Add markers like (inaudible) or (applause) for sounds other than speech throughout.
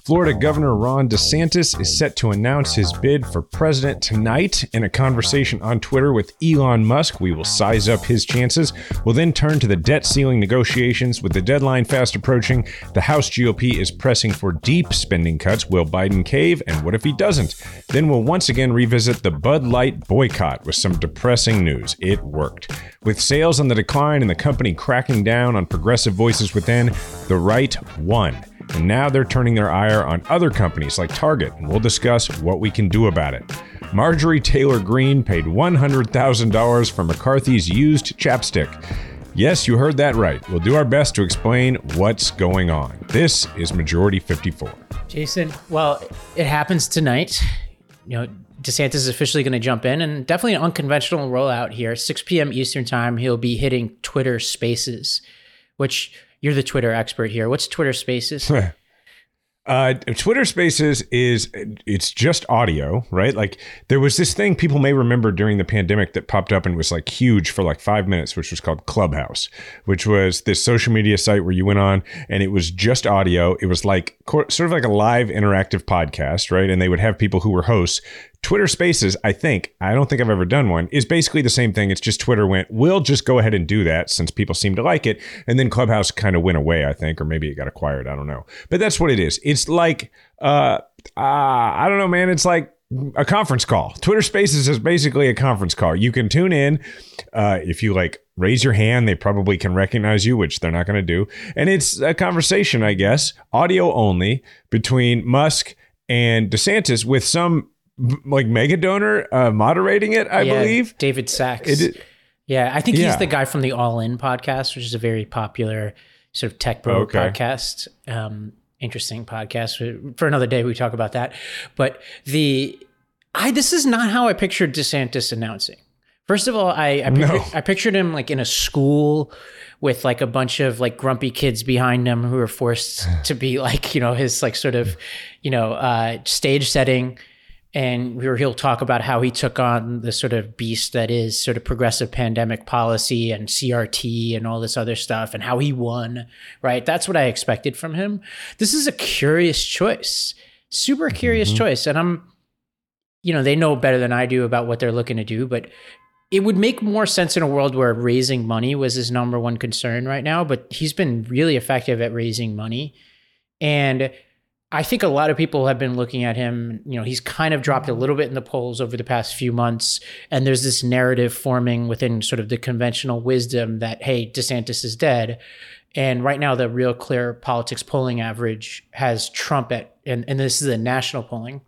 Florida oh, Governor Ron DeSantis is set to announce his bid for president tonight. In a conversation on Twitter with Elon Musk, we will size up his chances. We'll then turn to the debt ceiling negotiations. With the deadline fast approaching, the House GOP is pressing for deep spending cuts. Will Biden cave? And what if he doesn't? Then we'll once again revisit the Bud Light boycott with some depressing news. It worked. With sales on the decline and the company cracking down on progressive voices within, the right won. And now they're turning their ire on other companies like Target, and we'll discuss what we can do about it. Marjorie Taylor Greene paid $100,000 for McCarthy's used chapstick. Yes, you heard that right. We'll do our best to explain what's going on. This is Majority 54. Jason, well, it happens tonight. You know, DeSantis is officially going to jump in and definitely an unconventional rollout here. 6 p.m. Eastern time, he'll be hitting Twitter Spaces, which you're the Twitter expert here. What's Twitter Spaces? (laughs) Uh, Twitter Spaces is it's just audio, right? Like there was this thing people may remember during the pandemic that popped up and was like huge for like five minutes, which was called Clubhouse, which was this social media site where you went on and it was just audio. It was like sort of like a live interactive podcast, right? And they would have people who were hosts Twitter Spaces, I think, I don't think I've ever done one, is basically the same thing. It's just Twitter went, we'll just go ahead and do that since people seem to like it. And then Clubhouse kind of went away, I think, or maybe it got acquired. I don't know. But that's what it is. It's like, uh, uh I don't know, man. It's like a conference call. Twitter Spaces is basically a conference call. You can tune in. Uh, if you like raise your hand, they probably can recognize you, which they're not going to do. And it's a conversation, I guess, audio only between Musk and DeSantis with some like mega donor uh, moderating it, I yeah, believe. David Sacks. It, yeah, I think yeah. he's the guy from the All In podcast, which is a very popular sort of tech bro okay. podcast. Um, interesting podcast for another day. We talk about that, but the I this is not how I pictured DeSantis announcing. First of all, I I pictured. I pictured him like in a school with like a bunch of like grumpy kids behind him who are forced to be like you know his like sort of you know uh, stage setting and where he'll talk about how he took on the sort of beast that is sort of progressive pandemic policy and CRT and all this other stuff and how he won, right? That's what I expected from him. This is a curious choice, super curious mm-hmm. choice. And I'm, you know, they know better than I do about what they're looking to do, but it would make more sense in a world where raising money was his number one concern right now. But he's been really effective at raising money. And I think a lot of people have been looking at him. You know, he's kind of dropped a little bit in the polls over the past few months. And there's this narrative forming within sort of the conventional wisdom that, hey, DeSantis is dead. And right now, the real clear politics polling average has Trump at, and, and this is the national polling.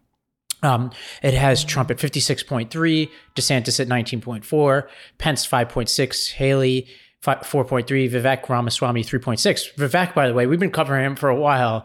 Um, it has Trump at 56.3, DeSantis at 19.4, Pence 5.6, Haley 4.3, Vivek Ramaswamy 3.6. Vivek, by the way, we've been covering him for a while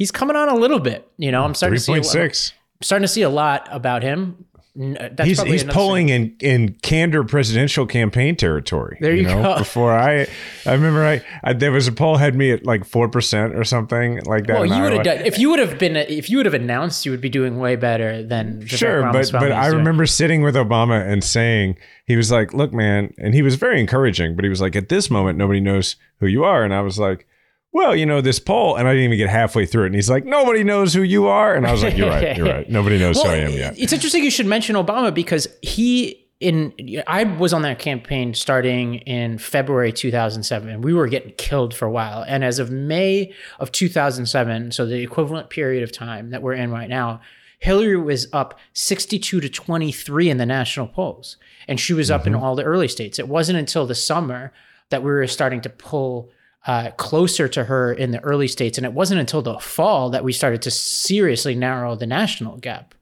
he's coming on a little bit. You know, I'm starting 3. to see 6. starting to see a lot about him. Uh, that's he's he's polling in in Kander presidential campaign territory. There you, you know, go. (laughs) Before I, I remember I, I, there was a poll had me at like four percent or something like that. Well, you would have done if you would have been if you would have announced you would be doing way better than sure. But but I remember sitting with Obama and saying he was like, "Look, man," and he was very encouraging. But he was like, "At this moment, nobody knows who you are," and I was like well, you know, this poll, and I didn't even get halfway through it. And he's like, nobody knows who you are. And I was like, you're right, you're right. Nobody knows well, who I am yet. It's interesting you should mention Obama because he, in, I was on that campaign starting in February 2007, and we were getting killed for a while. And as of May of 2007, so the equivalent period of time that we're in right now, Hillary was up 62 to 23 in the national polls, and she was up mm-hmm. in all the early states. It wasn't until the summer that we were starting to pull uh, closer to her in the early states. And it wasn't until the fall that we started to seriously narrow the national gap.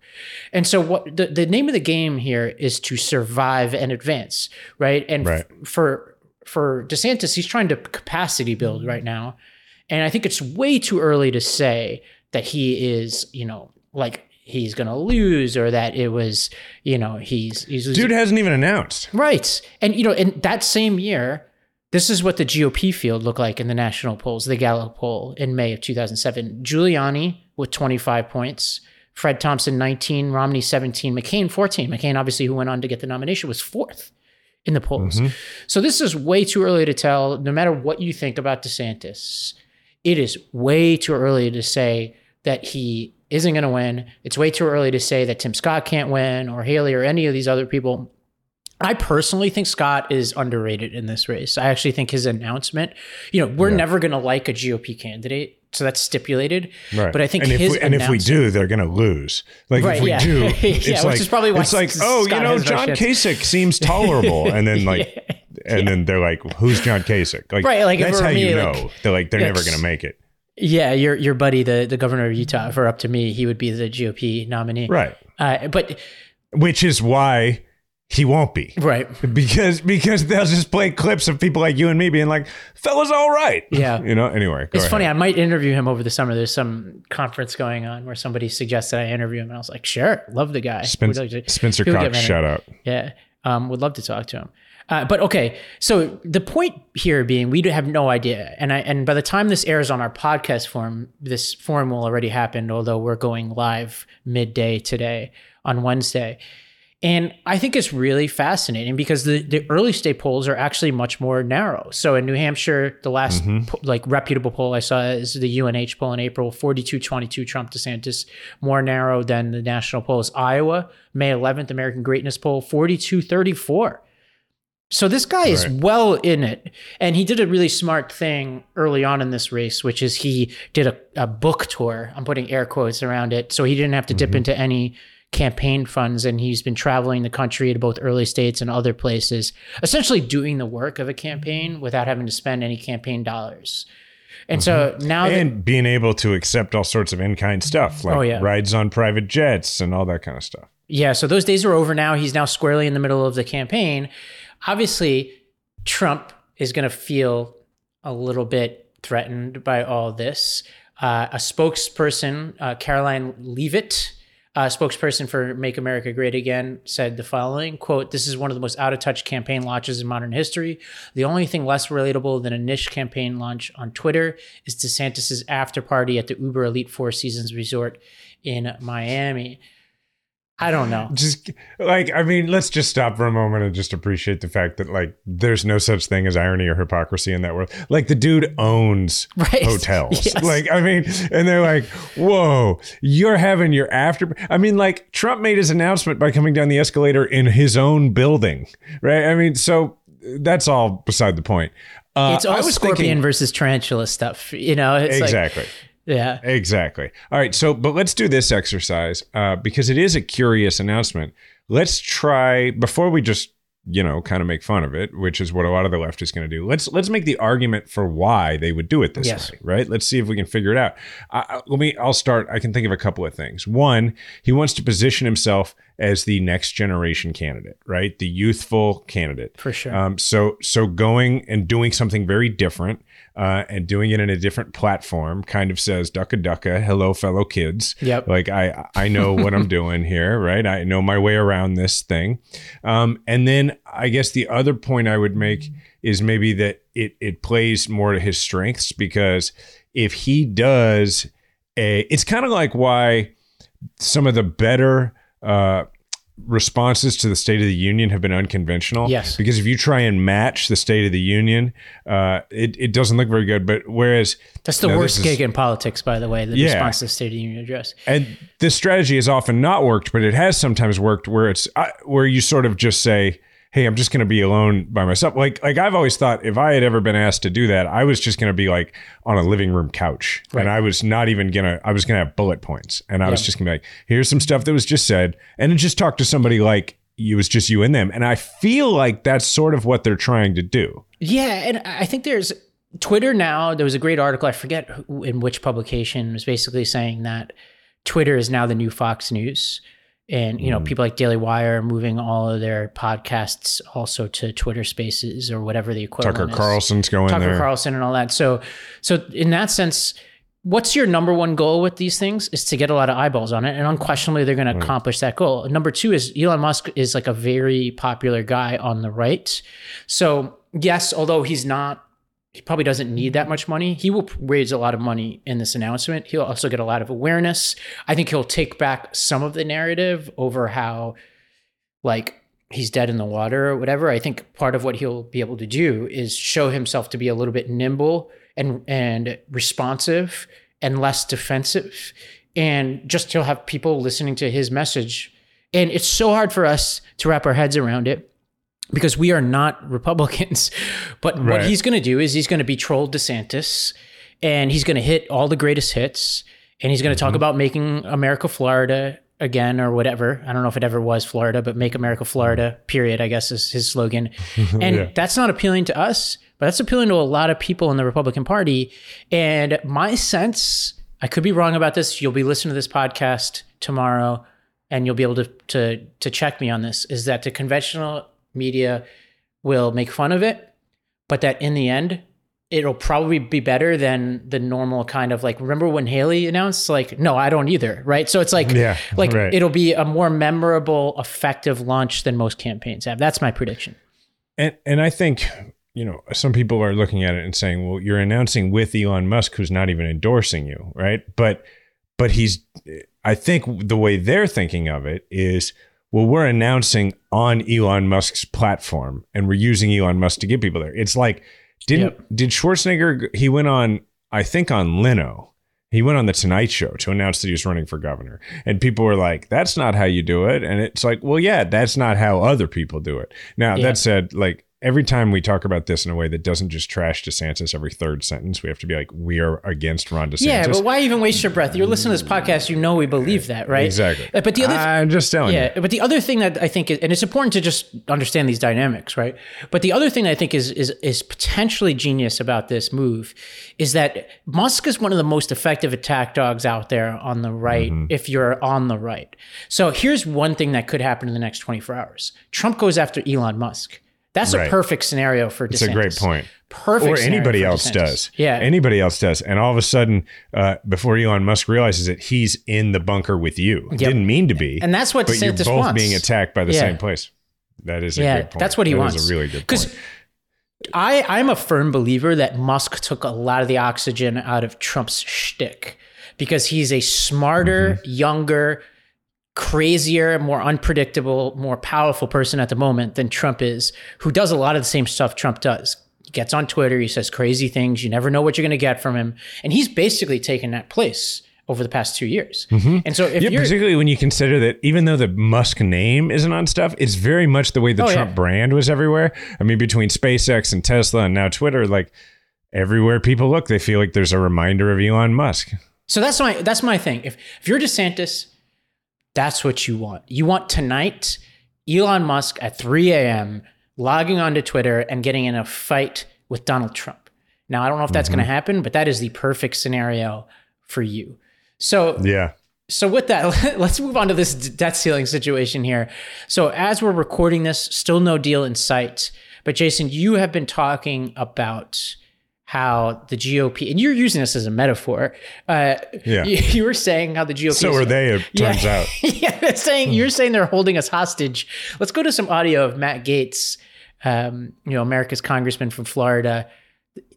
And so what the, the name of the game here is to survive and advance, right? And right. F- for for DeSantis, he's trying to capacity build right now. And I think it's way too early to say that he is, you know, like he's going to lose or that it was, you know, he's he's Dude hasn't even announced. Right. And you know, in that same year, this is what the GOP field looked like in the national polls, the Gallup poll in May of 2007. Giuliani with 25 points, Fred Thompson 19, Romney 17, McCain 14. McCain, obviously, who went on to get the nomination, was fourth in the polls. Mm-hmm. So this is way too early to tell. No matter what you think about DeSantis, it is way too early to say that he isn't going to win. It's way too early to say that Tim Scott can't win or Haley or any of these other people. I personally think Scott is underrated in this race. I actually think his announcement, you know, we're yeah. never going to like a GOP candidate so that's stipulated. Right. But I think and if we, and if we do, they're going to lose. Like right, if we yeah. do, (laughs) it's yeah, like, which is probably why it's like, oh, you know, John Kasich seems tolerable, and then (laughs) like, and then they're like, who's John Kasich? Like, right, like that's how me, you know like, they're like they're never going to make it. Yeah, your your buddy, the the governor of Utah, for up to me, he would be the GOP nominee, right? Uh, but which is why he won't be. Right. Because because they'll just play clips of people like you and me being like fella's all right. Yeah. (laughs) You know anyway it's ahead. funny i might interview him over the summer. There's some conference going on where somebody suggested i interview him and i was like sure love the guy. Spencer, like Spencer Cox shout out. Yeah um, would love to talk to him. Uh, but okay, so the point here being, we have no idea, and I and by the time this airs on our podcast form, this forum will already happen. Although we're going live midday today on Wednesday, and I think it's really fascinating because the, the early state polls are actually much more narrow. So in New Hampshire, the last mm-hmm. po- like reputable poll I saw is the UNH poll in April, 42-22 Trump DeSantis, more narrow than the national polls. Iowa, May 11th, American Greatness poll, 42-34. So this guy right. is well in it. And he did a really smart thing early on in this race, which is he did a, a book tour. I'm putting air quotes around it. So he didn't have to dip mm-hmm. into any campaign funds and he's been traveling the country to both early states and other places essentially doing the work of a campaign without having to spend any campaign dollars. And mm-hmm. so now and that, being able to accept all sorts of in-kind stuff like oh, yeah. rides on private jets and all that kind of stuff. Yeah so those days are over now. He's now squarely in the middle of the campaign. Obviously trump is going to feel a little bit threatened by all this. Uh, a spokesperson uh, karoline leavitt uh, spokesperson for Make America Great Again said the following quote, This is one of the most out of touch campaign launches in modern history. The only thing less relatable than a niche campaign launch on Twitter is DeSantis's after party at the Uber Elite Four Seasons Resort in Miami. I don't know. Just like I mean, let's just stop for a moment and just appreciate the fact that like there's no such thing as irony or hypocrisy in that world. Like the dude owns (laughs) right. hotels. Yes. Like I mean, and they're like, "Whoa, you're having your after." I mean, like Trump made his announcement by coming down the escalator in his own building, right? I mean, so that's all beside the point. Uh, it's all scorpion thinking, versus tarantula stuff, you know. exactly. Like, yeah. Exactly. All right. So, but let's do this exercise uh, because it is a curious announcement. Let's try before we just you know kind of make fun of it, which is what a lot of the left is going to do. Let's let's make the argument for why they would do it this yes. way, right? Let's see if we can figure it out. Uh, let me. I'll start. I can think of a couple of things. One, he wants to position himself as the next generation candidate, right? The youthful candidate, for sure. Um, so so going and doing something very different uh, and doing it in a different platform kind of says ducka ducka hello fellow kids. Yep. Like i i know what i'm (laughs) doing here right? I know my way around this thing. Um, and then i guess the other point i would make is maybe that it it plays more to his strengths because if he does a it's kind of like why some of the better uh, responses to the State of the Union have been unconventional. Yes. Because if you try and match the State of the Union, uh, it, it doesn't look very good. But whereas that's the worst gig is, in politics, by the way, the yeah. response to the State of the Union address. And this strategy has often not worked, but it has sometimes worked where it's uh, where you sort of just say, hey, I'm just going to be alone by myself. Like, like I've always thought if I had ever been asked to do that, I was just going to be like on a living room couch, right. and I was not even gonna. I was going to have bullet points, and I yeah. was just going to be like, here's some stuff that was just said, and then just talk to somebody like it was just you and them. And I feel like that's sort of what they're trying to do. Yeah, and I think there's Twitter now. There was a great article I forget who, in which publication was basically saying that Twitter is now the new Fox News and you know mm. people like Daily Wire moving all of their podcasts also to Twitter Spaces or whatever the equivalent. Tucker is. Carlson's going there. Tucker there. Carlson and all that. So, so in that sense, what's your number one goal with these things is to get a lot of eyeballs on it, and unquestionably they're going to accomplish that goal. Number two is Elon Musk is like a very popular guy on the right. So yes, although he's not he probably doesn't need that much money. He will raise a lot of money in this announcement. He'll also get a lot of awareness. I think he'll take back some of the narrative over how, like, he's dead in the water or whatever. I think part of what he'll be able to do is show himself to be a little bit nimble and and responsive and less defensive and just to have people listening to his message and it's so hard for us to wrap our heads around it because we are not Republicans. (laughs) But right. what he's going to do is he's going to be troll DeSantis and he's going to hit all the greatest hits and he's going to mm-hmm. talk about making America Florida again or whatever. I don't know if it ever was Florida, but make America Florida, period, I guess is his slogan. And yeah. that's not appealing to us, but that's appealing to a lot of people in the Republican Party. And my sense, I could be wrong about this. You'll be listening to this podcast tomorrow and you'll be able to to to check me on this is that the conventional media will make fun of it, but that in the end, it'll probably be better than the normal kind of like remember when Haley announced like no I don't either right? So it's like yeah like right. it'll be a more memorable effective launch than most campaigns have. That's my prediction. And and I think you know some people are looking at it and saying well you're announcing with Elon Musk who's not even endorsing you right? But but he's I think the way they're thinking of it is well, we're announcing on Elon Musk's platform and we're using Elon Musk to get people there. It's like, didn't yep. did Schwarzenegger he went on, I think on Leno. He went on the Tonight Show to announce that he was running for governor. And people were like, that's not how you do it. And it's like, well, yeah, that's not how other people do it. Now, that said, like every time we talk about this in a way that doesn't just trash DeSantis every third sentence, we have to be like, we are against Ron DeSantis. Yeah, but why even waste your breath? You're listening to this podcast, you know we believe that, right? Exactly. But the other, th- I'm just telling yeah, you. but the other thing that I think, is, and it's important to just understand these dynamics, right? But the other thing that I think is is is potentially genius about this move is that Musk is one of the most effective attack dogs out there on the right. Mm-hmm. If you're on the right, so here's one thing that could happen in the next 24 hours: Trump goes after Elon Musk. That's right. a perfect scenario for DeSantis. It's a great point. Perfect. Or anybody else does. Yeah. Anybody else does. And all of a sudden, uh, before Elon Musk realizes it, he's in the bunker with you. Yep. Didn't mean to be. And that's what but DeSantis you're both wants. being attacked by the yeah. same place. That is a yeah, good point. That's what he that wants. Is a really good point. I, I'm a firm believer that Musk took a lot of the oxygen out of Trump's shtick because he's a smarter, mm-hmm. younger, crazier, more unpredictable, more powerful person at the moment than Trump is, who does a lot of the same stuff Trump does. He gets on Twitter, he says crazy things, you never know what you're going to get from him. And he's basically taken that place over the past two years. Mm-hmm. And so, if yeah, particularly when you consider that even though the Musk name isn't on stuff, it's very much the way the oh, Trump yeah. brand was everywhere. I mean, between SpaceX and Tesla and now Twitter, like everywhere people look, they feel like there's a reminder of Elon Musk. So that's my that's my thing. If if you're DeSantis that's what you want. You want tonight Elon Musk at 3 a.m. logging onto Twitter and getting in a fight with Donald Trump. Now, I don't know if that's mm-hmm. going to happen, but that is the perfect scenario for you. So, yeah. So with that, (laughs) let's move on to this debt ceiling situation here. So as we're recording this, still no deal in sight. But Jason, you have been talking about how the GOP, and you're using this as a metaphor. Uh, yeah. You, (laughs) you, were saying how the GOP. So are they, it turns (laughs) yeah, out. yeah, saying, you're saying they're holding us hostage. Let's go to some audio of Matt Gaetz, um, you know, America's congressman from Florida.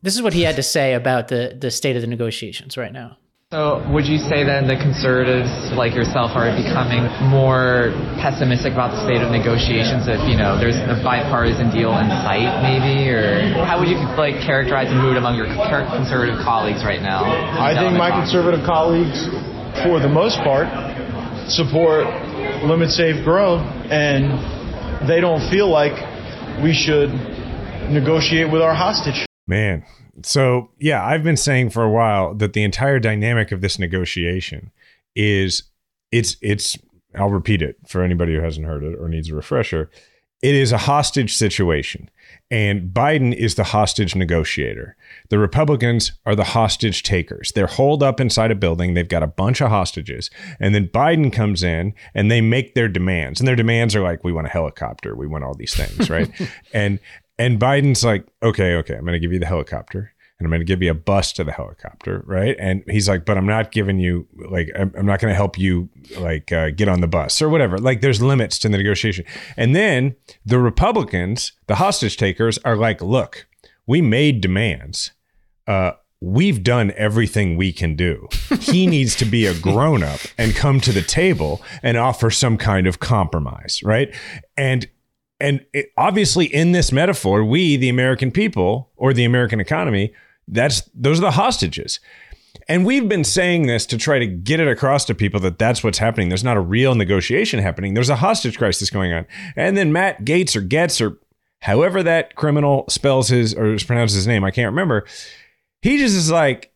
This is what he had to say about the, the state of the negotiations right now. So, would you say then the conservatives like yourself are becoming more pessimistic about the state of negotiations if, you know, there's a bipartisan deal in sight, maybe? Or how would you like characterize the mood among your conservative colleagues right now? I think my conservative colleagues, for the most part, support limit, save, grow, and they don't feel like we should negotiate with our hostage. Man, so yeah, I've been saying for a while that the entire dynamic of this negotiation is it's it's I'll repeat it for anybody who hasn't heard it or needs a refresher. It is a hostage situation, and Biden is the hostage negotiator. The Republicans are the hostage takers. They're holed up inside a building. They've got a bunch of hostages. And then Biden comes in and they make their demands. And their demands are like, we want a helicopter. We want all these things, right? (laughs) and and Biden's like, okay, okay, I'm going to give you the helicopter and I'm going to give you a bus to the helicopter, right? And he's like, but I'm not giving you like I'm, I'm not going to help you like uh, get on the bus or whatever. Like there's limits to the negotiation. And then the Republicans, the hostage takers, are like, look, we made demands. Uh, we've done everything we can do. He (laughs) needs to be a grown up and come to the table and offer some kind of compromise, right? And and it, obviously in this metaphor we the american people or the american economy that's those are the hostages. And we've been saying this to try to get it across to people that that's what's happening. There's not a real negotiation happening. There's a hostage crisis going on. And then Matt Gates or Getz or however that criminal spells his or pronounces his name, I can't remember. He just is like,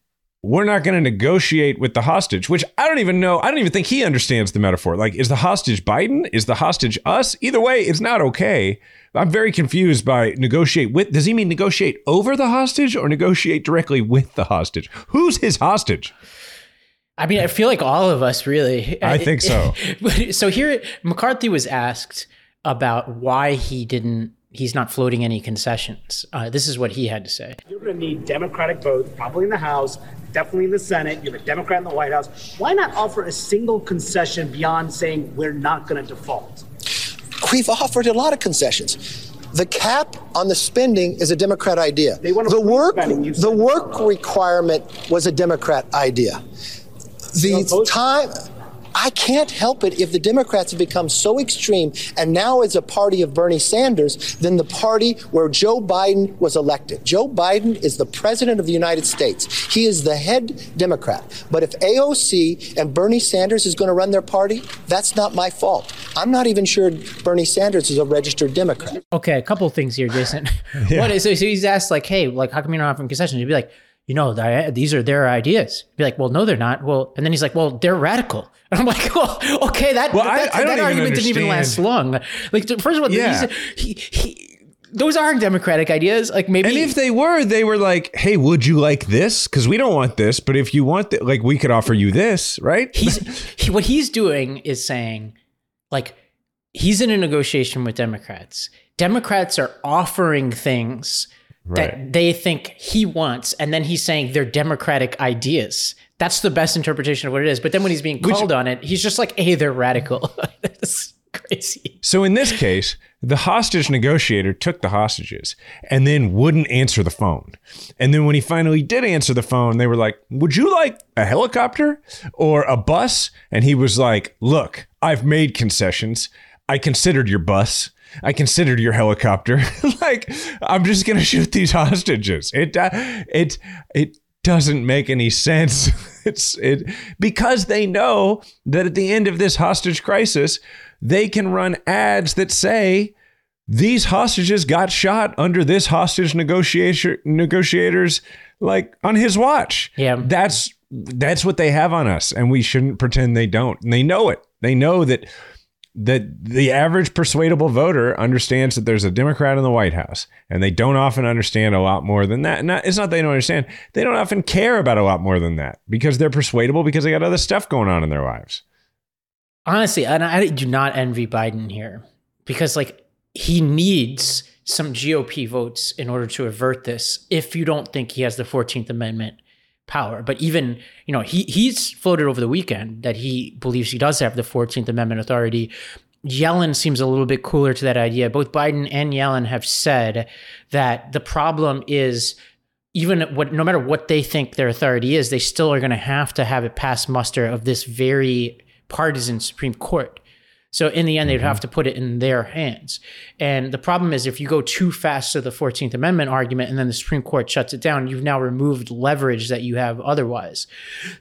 we're not going to negotiate with the hostage, which I don't even know. I don't even think he understands the metaphor. Like, is the hostage Biden? Is the hostage us? Either way, it's not okay. I'm very confused by negotiate with. Does he mean negotiate over the hostage or negotiate directly with the hostage? Who's his hostage? I mean, I feel like all of us really. I think so. (laughs) so here, McCarthy was asked about why he didn't he's not floating any concessions. Uh, this is what he had to say. You're going to need Democratic votes, probably in the House, definitely in the Senate. You have a Democrat in the White House. Why not offer a single concession beyond saying we're not going to default? We've offered a lot of concessions. The cap on the spending is a Democrat idea. the work, the work requirement was a Democrat idea. The time I can't help it if the Democrats have become so extreme and now is a party of Bernie Sanders than the party where Joe Biden was elected. Joe Biden is the president of the United States. He is the head Democrat. But if AOC and Bernie Sanders is going to run their party, that's not my fault. I'm not even sure Bernie Sanders is a registered Democrat. Okay, a couple things here, Jason. (laughs) yeah. What is so he's asked like, hey, like how come you're not offering concessions? He'd be like, you know, these are their ideas. Be like, well, no, they're not. Well, and then he's like, well, they're radical. And (laughs) I'm like, well, okay, that well, that, I, I that argument didn't even last long. Like, first of all, yeah. he, he, those aren't democratic ideas. Like maybe, and if they were, they were like, "Hey, would you like this? Because we don't want this, but if you want, th- like, we could offer you this, right?" He's (laughs) he, what he's doing is saying, like, he's in a negotiation with Democrats. Democrats are offering things right. that they think he wants, and then he's saying they're democratic ideas. That's the best interpretation of what it is. But then when he's being called Which, on it, he's just like, "Hey, they're radical." (laughs) That's crazy. So in this case, the hostage negotiator took the hostages and then wouldn't answer the phone. And then when he finally did answer the phone, they were like, "Would you like a helicopter or a bus?" And he was like, "Look, I've made concessions. I considered your bus." I considered your helicopter. (laughs) like, I'm just gonna shoot these hostages. It uh, it it doesn't make any sense. (laughs) it's it because they know that at the end of this hostage crisis, they can run ads that say these hostages got shot under this hostage negotiator negotiators like on his watch. Yeah. That's that's what they have on us and we shouldn't pretend they don't. And they know it. They know that that the average persuadable voter understands that there's a Democrat in the White House, and they don't often understand a lot more than that. Not, it's not they don't understand; they don't often care about a lot more than that because they're persuadable because they got other stuff going on in their lives. Honestly, and I do not envy Biden here because, like, he needs some GOP votes in order to avert this. If you don't think he has the Fourteenth Amendment power. But even, you know, he he's floated over the weekend that he believes he does have the 14th Amendment authority. Yellen seems a little bit cooler to that idea. Both Biden and Yellen have said that the problem is even what no matter what they think their authority is, they still are going to have to have it pass muster of this very partisan Supreme Court. So in the end, they'd have mm-hmm. to put it in their hands. And the problem is, if you go too fast to the 14th Amendment argument and then the Supreme Court shuts it down, you've now removed leverage that you have otherwise.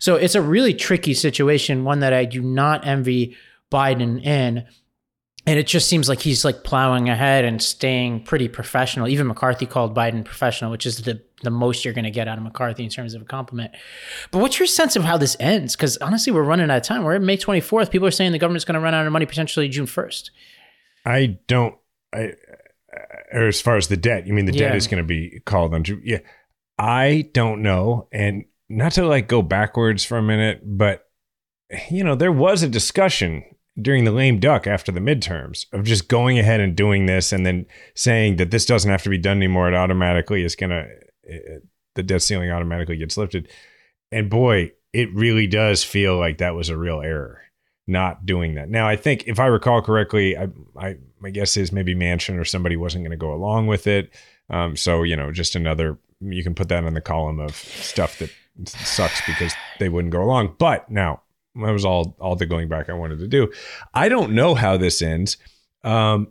So it's a really tricky situation, one that I do not envy Biden in and it just seems like he's like plowing ahead and staying pretty professional. Even McCarthy called Biden professional, which is the the most you're going to get out of McCarthy in terms of a compliment. But what's your sense of how this ends? Because honestly, we're running out of time. We're at May 24th. People are saying the government's going to run out of money potentially June 1st. I don't. I uh, or as far as the debt, you mean the debt is going to be called on June? Yeah, I don't know, and not to like go backwards for a minute, but you know, there was a discussion during the lame duck after the midterms of just going ahead and doing this and then saying that this doesn't have to be done anymore. It automatically is going to, the debt ceiling automatically gets lifted. And boy, it really does feel like that was a real error not doing that. Now, I think if I recall correctly, I, I my guess is maybe Manchin or somebody wasn't going to go along with it. Um, so you know, just another you can put that in the column of stuff that sucks because they wouldn't go along. But now that was all all the going back I wanted to do. I don't know how this ends. Um,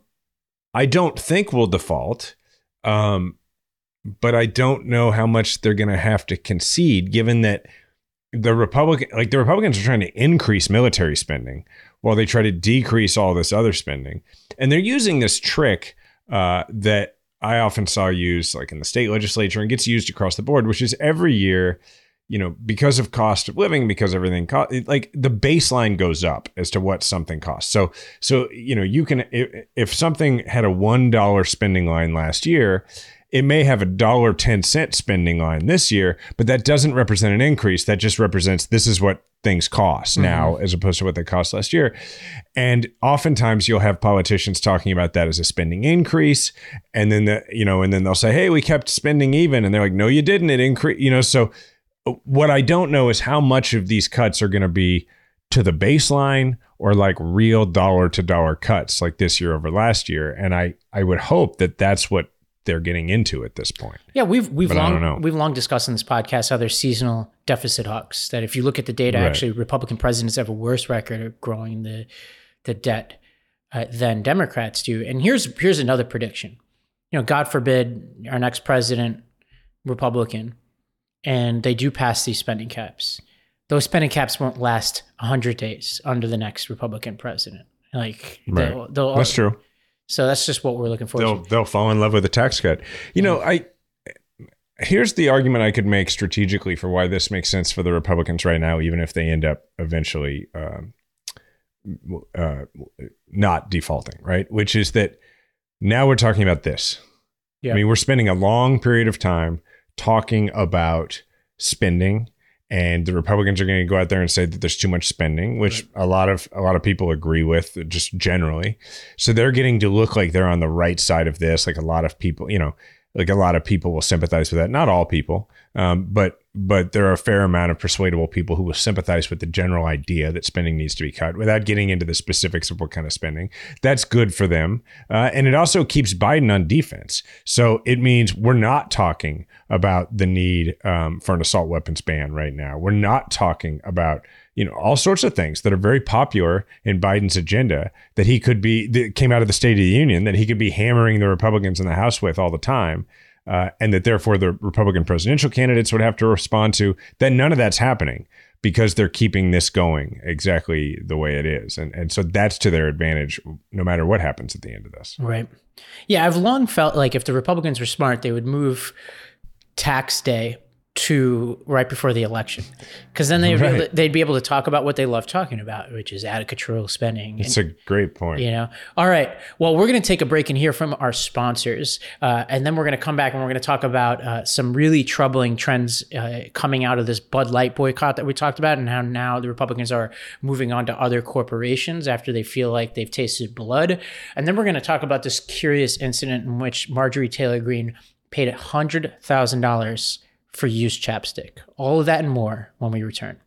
I don't think we'll default. Um, but I don't know how much they're going to have to concede, given that the Republican, like the Republicans, are trying to increase military spending while they try to decrease all this other spending, and they're using this trick uh, that I often saw used, like in the state legislature, and gets used across the board, which is every year you know, because of cost of living, because everything cost, like the baseline goes up as to what something costs. So, so you know, you can if, if something had a one dollar spending line last year, it may have a dollar ten cent spending line this year, but that doesn't represent an increase. That just represents this is what things cost mm-hmm. now as opposed to what they cost last year. And oftentimes you'll have politicians talking about that as a spending increase. And then the, you know, and then they'll say, Hey, we kept spending even. And they're like, No, you didn't. It increased, you know, so what I don't know is how much of these cuts are going to be to the baseline or like real dollar to dollar cuts like this year over last year. And I, I would hope that that's what they're getting into at this point. Yeah, we've we've but long we've long discussed in this podcast how there's seasonal deficit hawks. That if you look at the data, right. actually Republican presidents have a worse record of growing the the debt uh, than Democrats do. And here's here's another prediction. You know, God forbid our next president Republican and they do pass these spending caps. Those spending caps won't last 100 days under the next Republican president. Like, right. they'll, they'll, that's true. So that's just what we're looking for. They'll, they'll fall in love with a tax cut. You know, I here's the argument I could make strategically for why this makes sense for the Republicans right now, even if they end up eventually um, uh, not defaulting, right? Which is that now we're talking about this. Yeah. I mean, we're spending a long period of time talking about spending and the Republicans are going to go out there and say that there's too much spending, which right. a lot of a lot of people agree with just generally. So they're getting to look like they're on the right side of this. Like a lot of people, you know, like a lot of people will sympathize with that. Not all people, um, but but there are a fair amount of persuadable people who will sympathize with the general idea that spending needs to be cut without getting into the specifics of what kind of spending. That's good for them, uh, and it also keeps Biden on defense. So it means we're not talking about the need um, for an assault weapons ban right now. We're not talking about you know all sorts of things that are very popular in Biden's agenda that he could be that came out of the State of the Union that he could be hammering the Republicans in the House with all the time. Uh, and that therefore the Republican presidential candidates would have to respond to, then none of that's happening because they're keeping this going exactly the way it is. And, and so that's to their advantage no matter what happens at the end of this. Right. Yeah, I've long felt like if the Republicans were smart, they would move tax day to right before the election. Because then they'd, right. be they'd be able to talk about what they love talking about which is out of control spending it's a great point. you know. All right. Well we're going to take a break and hear from our sponsors uh, and then we're going to come back and we're going to talk about uh, some really troubling trends uh, coming out of this bud light boycott that we talked about and how now the republicans are moving on to other corporations after they feel like they've tasted blood. And then we're going to talk about this curious incident in which marjorie taylor greene paid $100000 for used chapstick. All of that and more when we return.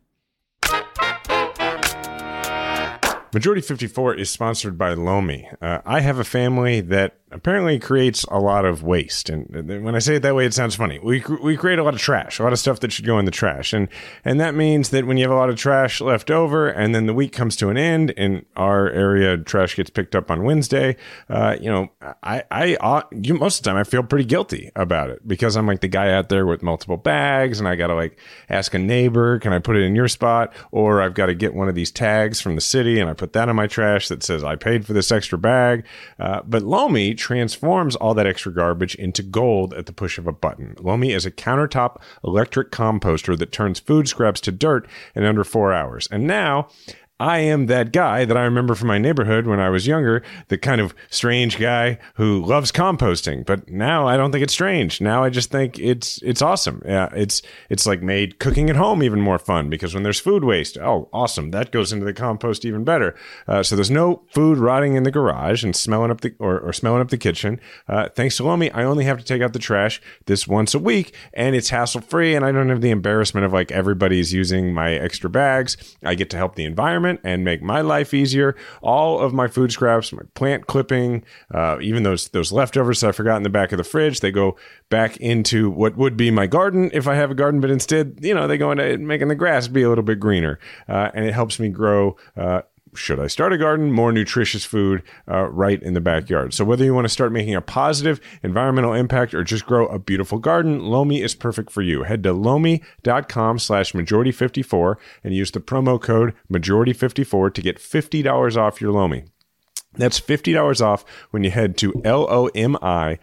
Majority 54 is sponsored by Lomi. Uh, I have a family that apparently creates a lot of waste. And when I say it that way, it sounds funny. We, we create a lot of trash, a lot of stuff that should go in the trash. And, and that means that when you have a lot of trash left over and then the week comes to an end in our area, trash gets picked up on Wednesday, uh, you know, I, I, uh, you, most of the time I feel pretty guilty about it because I'm like the guy out there with multiple bags and I got to like ask a neighbor, can I put it in your spot? Or I've got to get one of these tags from the city and I put that in my trash that says I paid for this extra bag. Uh, but Lomi transforms all that extra garbage into gold at the push of a button. Lomi is a countertop electric composter that turns food scraps to dirt in under four hours. And now I am that guy that I remember from my neighborhood when I was younger, the kind of strange guy who loves composting. But now I don't think it's strange. Now I just think it's it's awesome. Yeah, it's it's like made cooking at home even more fun because when there's food waste, oh, awesome, that goes into the compost even better. Uh, so there's no food rotting in the garage and smelling up the or, or smelling up the kitchen. Uh, thanks to Lomi, I only have to take out the trash this once a week, and it's hassle free, and I don't have the embarrassment of like everybody's using my extra bags. I get to help the environment environment and make my life easier. All of my food scraps, my plant clipping, uh, even those those leftovers that I forgot in the back of the fridge, they go back into what would be my garden if I have a garden, but instead, you know, they go into making the grass be a little bit greener, uh, and it helps me grow. Uh, should I start a garden? More nutritious food uh, right in the backyard. So whether you want to start making a positive environmental impact or just grow a beautiful garden, Lomi is perfect for you. Head to lomi.com slash majority54 and use the promo code majority54 to get $50 off your Lomi. That's $50 off when you head to lomi.com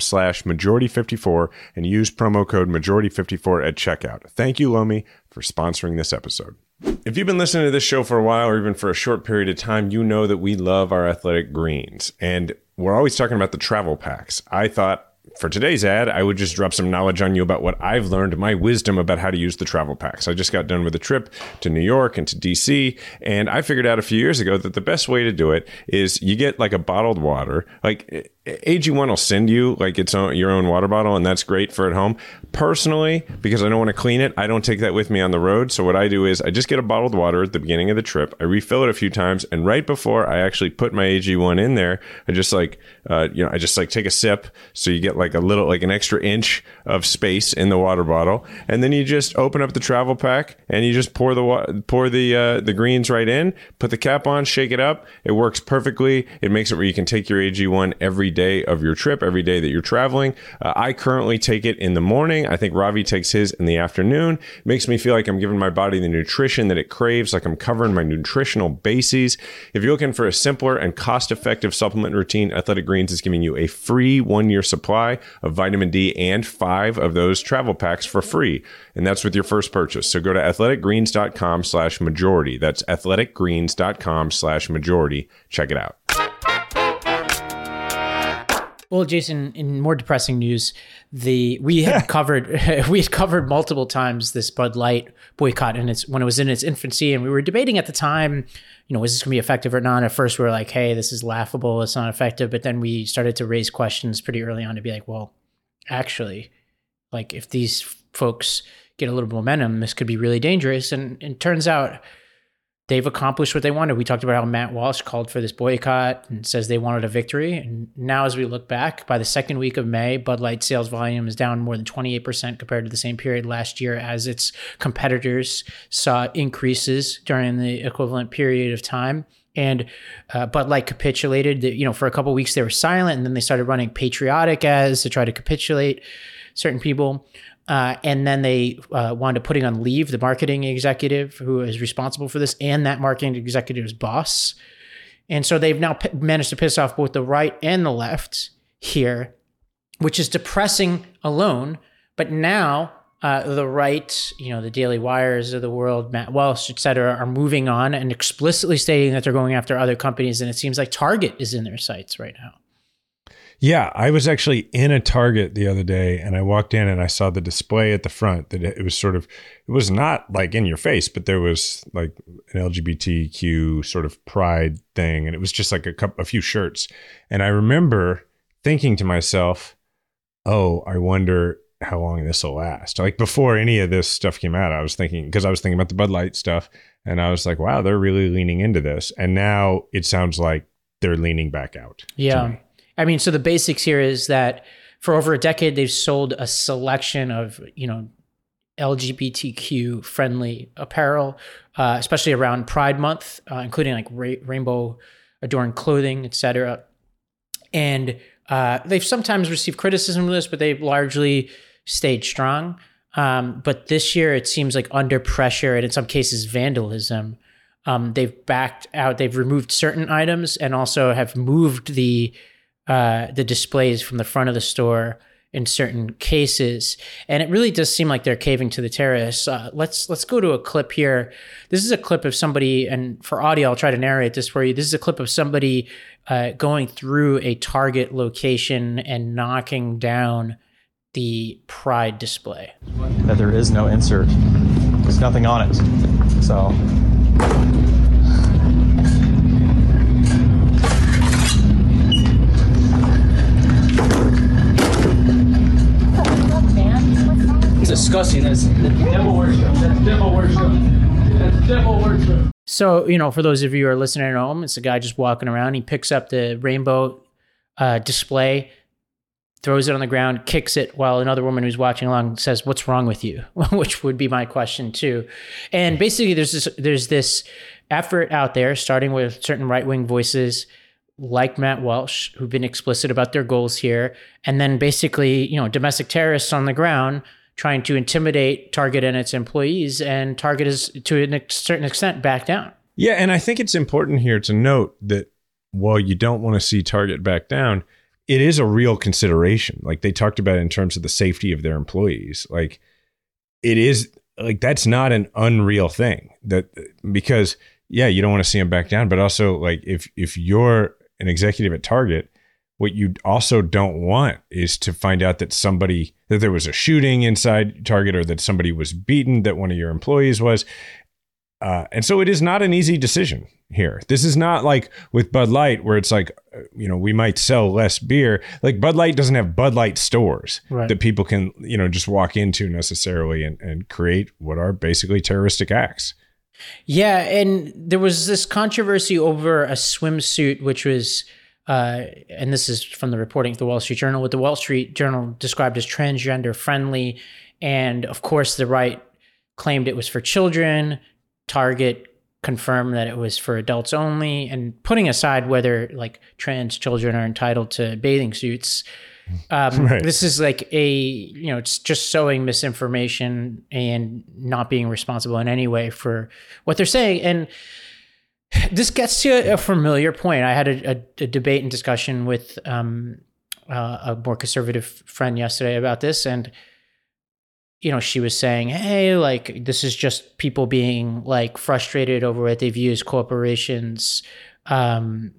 slash majority54 and use promo code majority54 at checkout. Thank you, Lomi, for sponsoring this episode. If you've been listening to this show for a while or even for a short period of time, you know that we love our athletic greens. And we're always talking about the travel packs. I thought for today's ad, I would just drop some knowledge on you about what I've learned, my wisdom about how to use the travel packs. I just got done with a trip to New York and to DC, and I figured out a few years ago that the best way to do it is you get like a bottled water. Like AG1 will send you like its own your own water bottle, and that's great for at home. Personally, because I don't want to clean it, I don't take that with me on the road. So what I do is I just get a bottled water at the beginning of the trip. I refill it a few times, and right before I actually put my AG1 in there, I just like uh, you know I just like take a sip, so you get like a little like an extra inch of space in the water bottle, and then you just open up the travel pack and you just pour the wa- pour the uh, the greens right in, put the cap on, shake it up. It works perfectly. It makes it where you can take your AG1 day of your trip, every day that you're traveling. Uh, I currently take it in the morning. I think Ravi takes his in the afternoon. It makes me feel like I'm giving my body the nutrition that it craves, like I'm covering my nutritional bases. If you're looking for a simpler and cost effective supplement routine, Athletic Greens is giving you a free one year supply of vitamin D and five of those travel packs for free. And that's with your first purchase. So go to athleticgreens.com slash majority. That's athleticgreens.com slash majority. Check it out. Well, Jason, in more depressing news, the we had covered (laughs) we had covered multiple times this Bud Light boycott and it's when it was in its infancy, and we were debating at the time, you know, is this going to be effective or not? At first, we were like, "Hey, this is laughable. It's not effective." But then we started to raise questions pretty early on to be like, "Well, actually, like if these folks get a little momentum, this could be really dangerous." And, and it turns out they've accomplished what they wanted. We talked about how Matt Walsh called for this boycott and says they wanted a victory. And now, as we look back, by the second week of May, Bud Light sales volume is down more than 28% compared to the same period last year, as its competitors saw increases during the equivalent period of time. And uh, Bud Light capitulated. You know, for a couple weeks they were silent, and then they started running patriotic ads to try to capitulate certain people. Uh, and then they uh, wound up putting on leave the marketing executive who is responsible for this and that marketing executive's boss. And so they've now p- managed to piss off both the right and the left here, which is depressing alone. But now uh, the right, you know, the Daily Wires of the world, Matt Walsh, et cetera, are moving on and explicitly stating that they're going after other companies. And it seems like Target is in their sights right now. Yeah, I was actually in a Target the other day and I walked in and I saw the display at the front that it was sort of it was not like in your face, but there was like an LGBTQ sort of pride thing and it was just like a couple a few shirts. And I remember thinking to myself, "Oh, I wonder how long this will last." Like before any of this stuff came out, I was thinking because I was thinking about the Bud Light stuff and I was like, "Wow, they're really leaning into this." And now it sounds like they're leaning back out. Yeah. I mean, so the basics here is that for over a decade, they've sold a selection of, you know, LGBTQ friendly apparel, uh, especially around Pride Month, uh, including like ra- rainbow adorned clothing, etc. And uh, they've sometimes received criticism of this, but they've largely stayed strong. Um, but this year, it seems like under pressure and in some cases vandalism, um, they've backed out. They've removed certain items and also have moved the uh, the displays from the front of the store in certain cases, and it really does seem like they're caving to the terrorists. Uh, let's let's go to a clip here. This is a clip of somebody, and for audio, I'll try to narrate this for you. This is a clip of somebody uh, going through a Target location and knocking down the Pride display. That there is no insert. There's nothing on it. So disgusting. That's devil worship. That's devil worship. That's devil worship. So, you know, for those of you who are listening at home, it's a guy just walking around. He picks up the rainbow uh, display, throws it on the ground, kicks it, while another woman who's watching along says, "What's wrong with you?" (laughs) Which would be my question too. And basically, there's this there's this effort out there, starting with certain right wing voices like Matt Walsh, who've been explicit about their goals here, and then basically, you know, domestic terrorists on the ground trying to intimidate Target and its employees, and Target is to a certain extent back down. Yeah, and I think it's important here to note that while you don't want to see Target back down, it is a real consideration. Like they talked about in terms of the safety of their employees. Like it is like that's not an unreal thing. That because yeah, you don't want to see them back down, but also like if if you're an executive at Target, what you also don't want is to find out that somebody that there was a shooting inside Target or that somebody was beaten that one of your employees was. Uh, and so it is not an easy decision here. This is not like with Bud Light where it's like, uh, you know, we might sell less beer. Like Bud Light doesn't have Bud Light stores right. that people can, you know, just walk into necessarily and, and create what are basically terroristic acts. Yeah, and there was this controversy over a swimsuit, which was, uh, and this is from the reporting of the Wall Street Journal, what the Wall Street Journal described as transgender friendly, and of course the right claimed it was for children. Target confirmed that it was for adults only, and putting aside whether like trans children are entitled to bathing suits. Um, (laughs) right. This is like a, you know, it's just sowing misinformation and not being responsible in any way for what they're saying. And (sighs) this gets to a, familiar point. I had a, a, a debate and discussion with um, uh, a more conservative friend yesterday about this. And, you know, she was saying, hey, like, this is just people being like frustrated over what they view as corporations, um,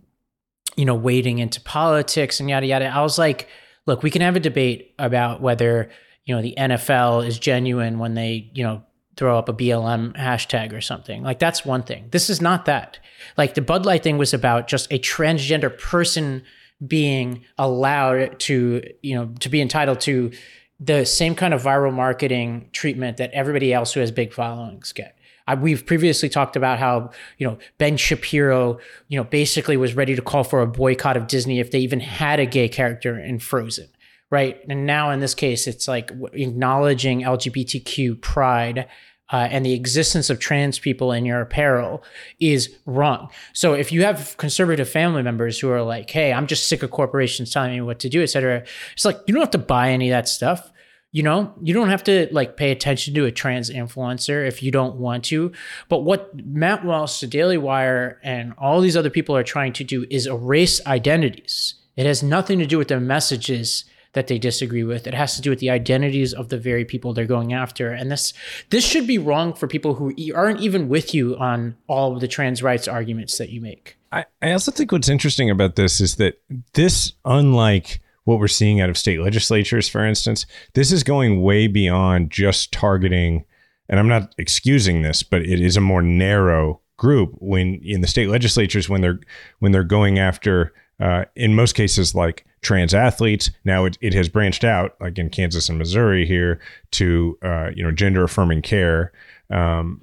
you know, wading into politics and yada, yada. I was like, look, we can have a debate about whether, you know, the NFL is genuine when they, you know, throw up a BLM hashtag or something. Like that's one thing. This is not that. Like the Bud Light thing was about just a transgender person being allowed to, you know, to be entitled to the same kind of viral marketing treatment that everybody else who has big followings get. I, we've previously talked about how you know Ben Shapiro, you know, basically was ready to call for a boycott of Disney if they even had a gay character in Frozen, right? And now in this case, it's like acknowledging LGBTQ pride. Uh, and the existence of trans people in your apparel is wrong. So if you have conservative family members who are like, "Hey, I'm just sick of corporations telling me what to do," et cetera, it's like you don't have to buy any of that stuff. You know, you don't have to like pay attention to a trans influencer if you don't want to. But what Matt Walsh, the Daily Wire, and all these other people are trying to do is erase identities. It has nothing to do with their messages that they disagree with. It has to do with the identities of the very people they're going after. And this this should be wrong for people who aren't even with you on all of the trans rights arguments that you make. I, I also think what's interesting about this is that this, unlike what we're seeing out of state legislatures, for instance, this is going way beyond just targeting. And I'm not excusing this, but it is a more narrow group when in the state legislatures when they're when they're going after uh, in most cases like trans athletes now it, it has branched out like in kansas and missouri here to uh, you know gender affirming care um,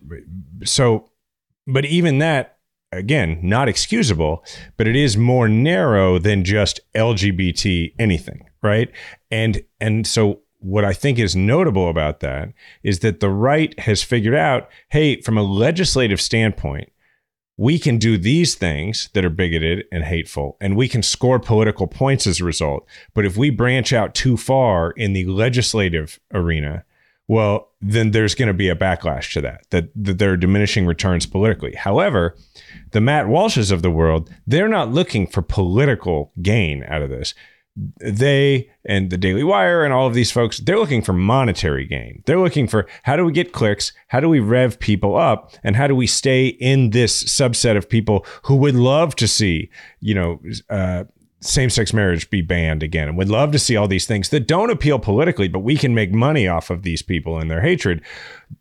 so but even that again, not excusable, but it is more narrow than just LGBT anything, right? And and so what I think is notable about that is that the right has figured out, hey, from a legislative standpoint, we can do these things that are bigoted and hateful, and we can score political points as a result. But if we branch out too far in the legislative arena, well, then there's going to be a backlash to that, that, that there are diminishing returns politically. However, the Matt Walshes of the world, they're not looking for political gain out of this. They and the Daily Wire and all of these folks, they're looking for monetary gain. They're looking for how do we get clicks? How do we rev people up? And how do we stay in this subset of people who would love to see, you know, uh, same sex marriage be banned again and would love to see all these things that don't appeal politically, but we can make money off of these people and their hatred.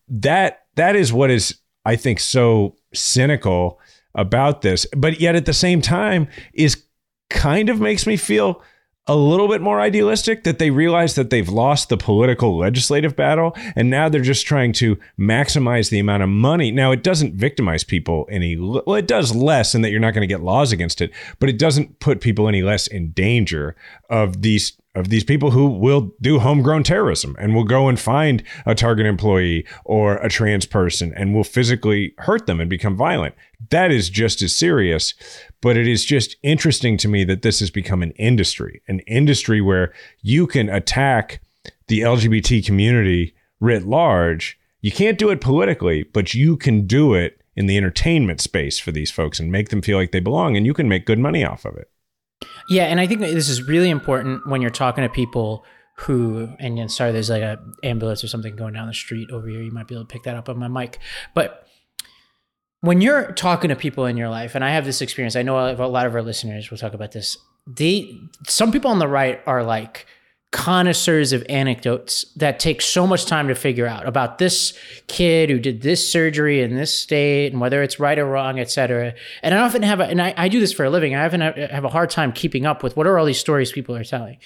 That that is what is, I think, so cynical about this, but yet at the same time is kind of makes me feel a little bit more idealistic that they realize that they've lost the political legislative battle and now they're just trying to maximize the amount of money. Now it doesn't victimize people any well it does less in that you're not going to get laws against it, but it doesn't put people any less in danger of these of these people who will do homegrown terrorism and will go and find a target employee or a trans person and will physically hurt them and become violent. That is just as serious. But it is just interesting to me that this has become an industry, an industry where you can attack the LGBT community writ large. You can't do it politically, but you can do it in the entertainment space for these folks and make them feel like they belong, and you can make good money off of it. Yeah, and I think this is really important when you're talking to people who and sorry, there's like a ambulance or something going down the street over here. You might be able to pick that up on my mic. But when you're talking to people in your life, and I have this experience, I know a lot of our listeners will talk about this. They some people on the right are like connoisseurs of anecdotes that take so much time to figure out about this kid who did this surgery in this state and whether it's right or wrong, et cetera. And I often have, a, and I, I do this for a living. I often have a hard time keeping up with what are all these stories people are telling.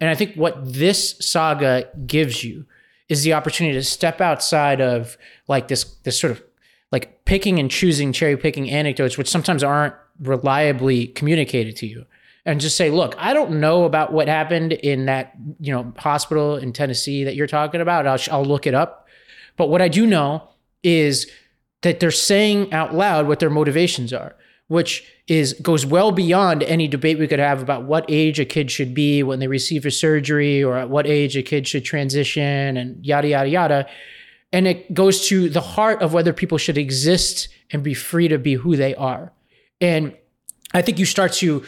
And I think what this saga gives you is the opportunity to step outside of like this, this sort of like picking and choosing, cherry picking anecdotes, which sometimes aren't reliably communicated to you and just say, look, I don't know about what happened in that you know hospital in Tennessee that you're talking about. I'll, I'll look it up. But what I do know is that they're saying out loud what their motivations are, which is goes well beyond any debate we could have about what age a kid should be when they receive a surgery or at what age a kid should transition and yada yada yada. And it goes to the heart of whether people should exist and be free to be who they are. And I think you start to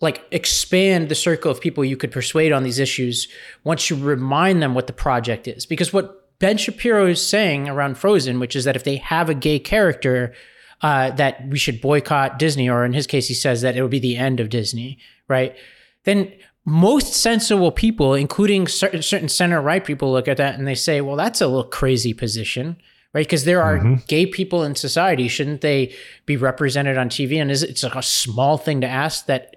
like expand the circle of people you could persuade on these issues once you remind them what the project is. Because what Ben Shapiro is saying around Frozen, which is that if they have a gay character, uh, that we should boycott Disney, or in his case, he says that it will be the end of Disney, right? Then most sensible people, including certain, certain center right people, look at that and they say, well, that's a little crazy position right? Because there are mm-hmm. gay people in society. Shouldn't they be represented on TV? And is it, it's like a small thing to ask that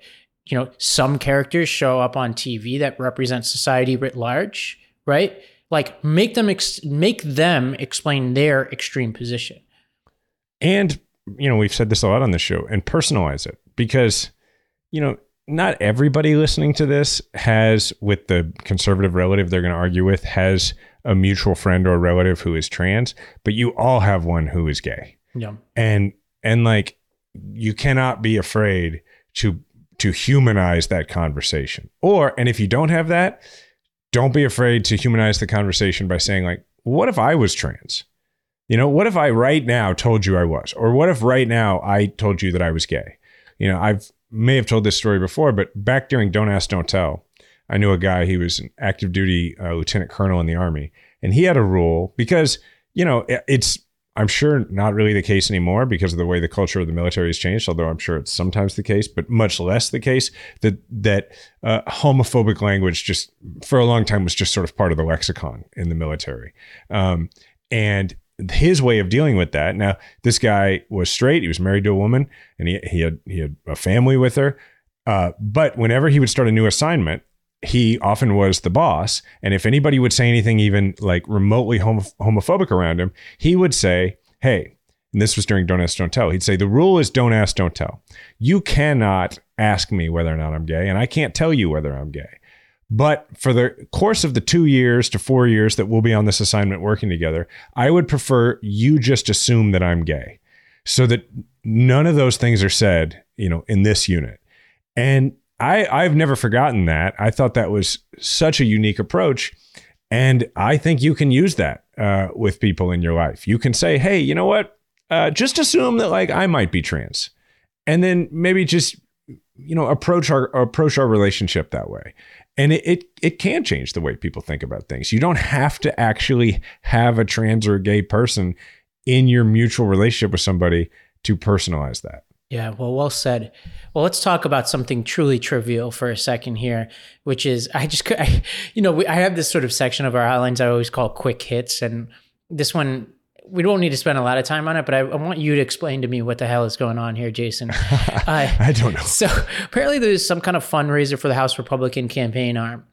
you know, some characters show up on TV that represent society writ large, right? Like make them ex- make them explain their extreme position. And you know, we've said this a lot on the show and personalize it because you know, not everybody listening to this has with the conservative relative they're going to argue with has a mutual friend or relative who is trans, but you all have one who is gay. Yeah. And and like you cannot be afraid to to humanize that conversation. Or, and if you don't have that, don't be afraid to humanize the conversation by saying, like, what if I was trans? You know, what if I right now told you I was? Or what if right now I told you that I was gay? You know, I've may have told this story before, but back during Don't Ask, Don't Tell, I knew a guy, he was an active duty uh, lieutenant colonel in the army, and he had a rule because, you know, it's I'm sure not really the case anymore because of the way the culture of the military has changed. Although I'm sure it's sometimes the case, but much less the case that that uh, homophobic language just for a long time was just sort of part of the lexicon in the military. Um, and his way of dealing with that. Now, this guy was straight. He was married to a woman, and he he had he had a family with her. Uh, but whenever he would start a new assignment, he often was the boss. And if anybody would say anything even like remotely homophobic around him, he would say, Hey, and this was during Don't Ask, Don't Tell. He'd say, The rule is don't ask, don't tell. You cannot ask me whether or not I'm gay, and I can't tell you whether I'm gay. But for the course of the two years to four years that we'll be on this assignment working together, I would prefer you just assume that I'm gay so that none of those things are said, you know, in this unit. And I, I've never forgotten that. I thought that was such a unique approach. And I think you can use that uh, with people in your life. You can say, hey, you know what? Uh, just assume that like I might be trans. And then maybe just, you know, approach our approach our relationship that way. And it, it it can change the way people think about things. You don't have to actually have a trans or a gay person in your mutual relationship with somebody to personalize that. Yeah, well, well said. Well, let's talk about something truly trivial for a second here, which is I just, (laughs) I, you know, we, I have this sort of section of our outlines I always call quick hits, and this one we don't need to spend a lot of time on it, but I, I, want you to explain to me what the hell is going on here, Jason. (laughs) Uh, I don't know. So apparently, there's some kind of fundraiser for the House Republican campaign arm,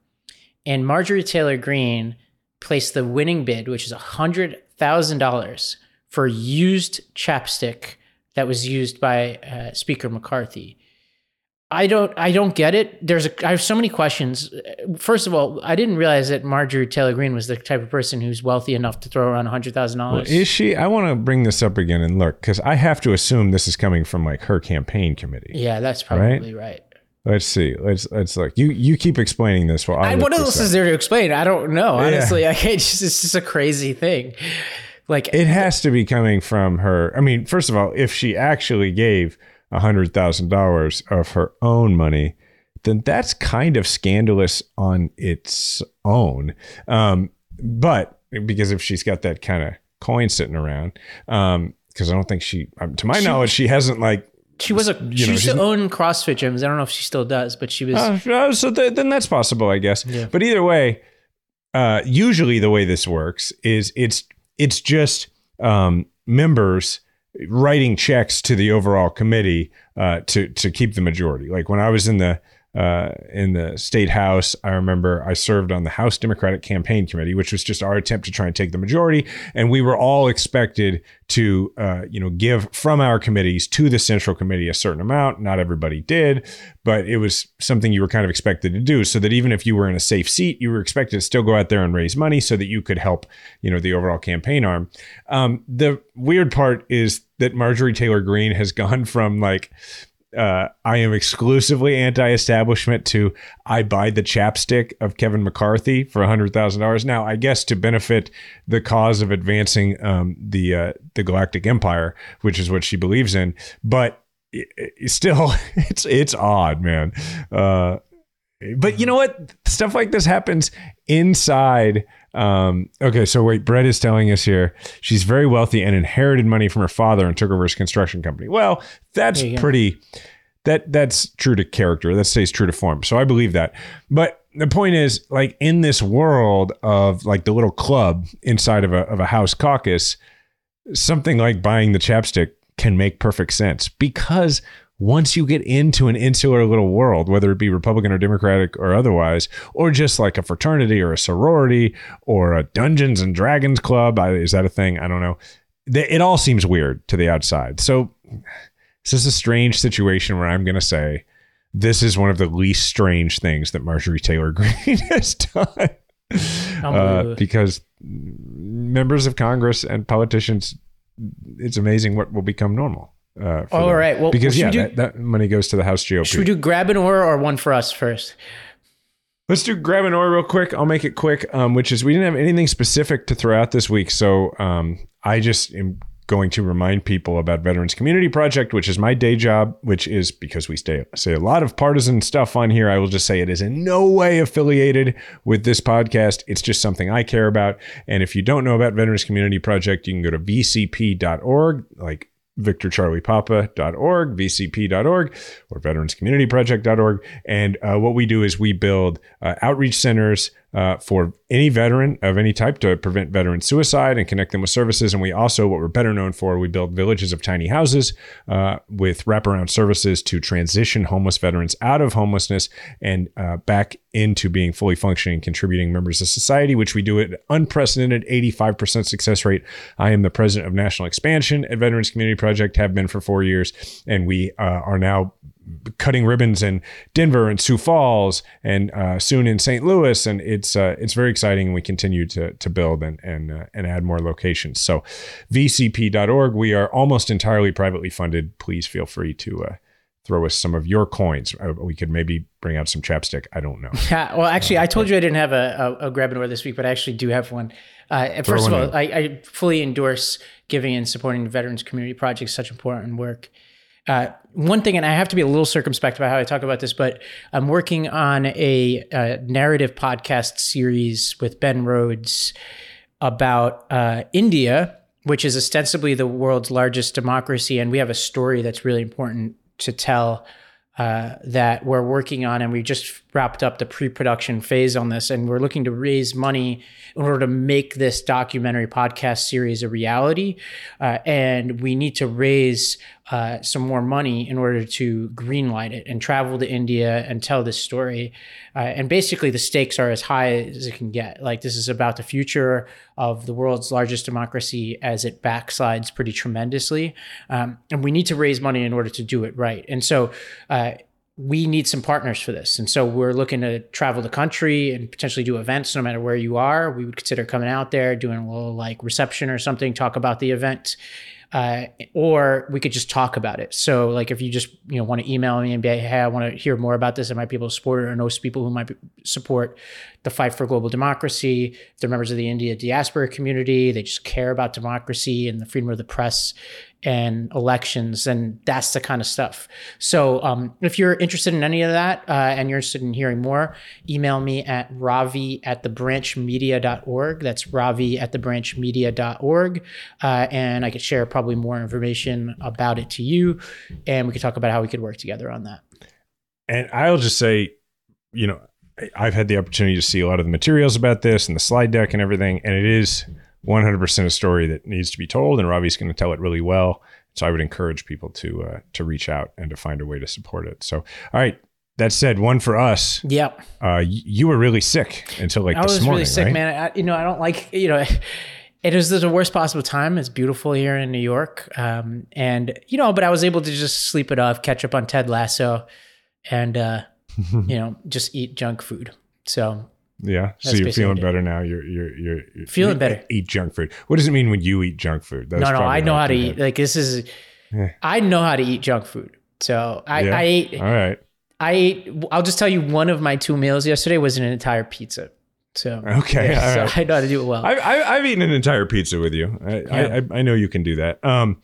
and Marjorie Taylor Greene placed the winning bid, which is a hundred thousand dollars for used chapstick that was used by uh, Speaker McCarthy. I don't I don't get it. There's a I have so many questions. First of all, I didn't realize that Marjorie Taylor Greene was the type of person who's wealthy enough to throw around hundred thousand well, dollars. Is she? I want to bring this up again and look because I have to assume this is coming from like her campaign committee. Yeah, that's probably right. right. Let's see. Let's let's look. You you keep explaining this while I. what else is there to explain? I don't know. Honestly, yeah. (laughs) I can't. Just, it's just a crazy thing. Like it has to be coming from her. I mean, first of all, if she actually gave $100,000 of her own money, then that's kind of scandalous on its own. Um, but because if she's got that kind of coin sitting around, because um, I don't think she, um, to my she, knowledge, she hasn't like. She was a. She know, used to own CrossFit gyms. I don't know if she still does, but she was. Uh, so th- then that's possible, I guess. Yeah. But either way, uh, usually the way this works is it's it's just um, members writing checks to the overall committee uh, to to keep the majority. Like when I was in the uh, in the state house. I remember I served on the House Democratic Campaign Committee, which was just our attempt to try and take the majority. And we were all expected to, uh, you know, give from our committees to the Central Committee a certain amount. Not everybody did, but it was something you were kind of expected to do. So that even if you were in a safe seat, you were expected to still go out there and raise money so that you could help, you know, the overall campaign arm. Um, the weird part is that Marjorie Taylor Greene has gone (laughs) from like uh, I am exclusively anti-establishment to I buy the chapstick of Kevin McCarthy for hundred thousand dollars. Now, I guess to benefit the cause of advancing um, the uh, the Galactic Empire, which is what she believes in, but it, it still, (laughs) it's it's odd, man. Uh, but you know what? Stuff like this happens inside um, okay, so wait, Brett is telling us here she's very wealthy and inherited money from her father and took over his construction company. Well, that's pretty. That that's true to character. That stays true to form. So I believe that. But the point is, like in this world of like the little club inside of a of a house caucus, something like buying the chapstick can make perfect sense because once you get into an insular little world, whether it be Republican or Democratic or otherwise, or just like a fraternity or a sorority or a Dungeons and Dragons club, is that a thing? I don't know. It all seems weird to the outside. So this is a strange situation where I'm going to say this is one of the least strange things that Marjorie Taylor (laughs) Greene has done. Uh, because members of Congress and politicians, it's amazing what will become normal. Uh, All them. right. Well, because yeah, do, that, that, money goes to the House GOP. Should we do grab an or or one for us first? Let's do grab an or real quick. I'll make it quick. Um, which is we didn't have anything specific to throw out this week, so um, I just am going to remind people about Veterans Community Project, which is my day job, which is because we stay, say a lot of partisan stuff on here. I will just say it is in no way affiliated with this podcast. It's just something I care about. And if you don't know about Veterans Community Project, you can go to vcp.org, like victorcharliepapa.org, vcp.org, or veteranscommunityproject.org. And uh, what we do is we build uh, outreach centers uh, for any veteran of any type to prevent veteran suicide and connect them with services. And we also, what we're better known for, we build villages of tiny houses uh, with wraparound services to transition homeless veterans out of homelessness and uh, back into being fully functioning, contributing members of society, which we do at unprecedented 85% success rate. I am the president of national expansion at Veterans Community Project, have been for four years, and we uh, are now cutting ribbons in Denver and Sioux Falls and uh, soon in St. Louis, and it's uh, it's very exciting. And we continue to to build and and uh, and add more locations. So, VCP.org. We are almost entirely privately funded. Please feel free to. Uh, throw us some of your coins. Uh, we could maybe bring out some chapstick. I don't know. Yeah, well, actually, I told you I didn't have a, a, a grab and wear this week, but I actually do have one. Uh, first of all, I, I, fully endorse giving and supporting the Veterans Community projects, such important work. Uh, one thing, and I have to be a little circumspect about how I talk about this, but I'm working on a, a narrative podcast series with Ben Rhodes about uh, India, which is ostensibly the world's largest democracy, and we have a story that's really important to tell uh, that we're working on, and we just wrapped up the pre-production phase on this, and we're looking to raise money in order to make this documentary podcast series a reality. Uh, and we need to raise uh, some more money in order to greenlight it and travel to India and tell this story. Uh, and basically, the stakes are as high as it can get. Like this is about the future of the world's largest democracy as it backslides pretty tremendously, um, and we need to raise money in order to do it right. And so uh, we need some partners for this. And so we're looking to travel the country and potentially do events no matter where you are. We would consider coming out there, doing a little like reception or something, talk about the event. Uh, or we could just talk about it. So, like, if you just you know want to email me and be, like, hey, I want to hear more about this, I might be able to support it, or know people who might be, support the fight for global democracy. If they're members of the India diaspora community, they just care about democracy and the freedom of the press and elections, and that's the kind of stuff. So, um, if you're interested in any of that uh, and you're interested in hearing more, email me at ravi at thebranchmedia.org. That's ravi at thebranchmedia.org. Uh, and I could share probably more information about it to you, and we could talk about how we could work together on that. And I'll just say, you know, I've had the opportunity to see a lot of the materials about this and the slide deck and everything, and it is 100% a story that needs to be told, and Ravi's going to tell it really well. So I would encourage people to uh, to reach out and to find a way to support it. So, all right. That said, one for us. Yep. Uh, you were really sick until like I this morning. I was really sick, right? man. I, you know, I don't like you know. (laughs) It was the worst possible time. It's beautiful here in New York, um, and you know, but I was able to just sleep it off, catch up on Ted Lasso, and uh, (laughs) you know, just eat junk food. So yeah. so you're feeling better now. You're you're you're, you're feeling better. Eat junk food. What does it mean when you eat junk food? That's no, no, I know how to eat. Like this is, yeah. I know how to eat junk food. So I, yeah. I ate. All right. I ate. I'll just tell you, one of my two meals yesterday was an entire pizza. So okay, yeah, (laughs) so right. I know how to do it well. I, I, have eaten an entire pizza with you. I, yeah. I, I know you can do that. Um,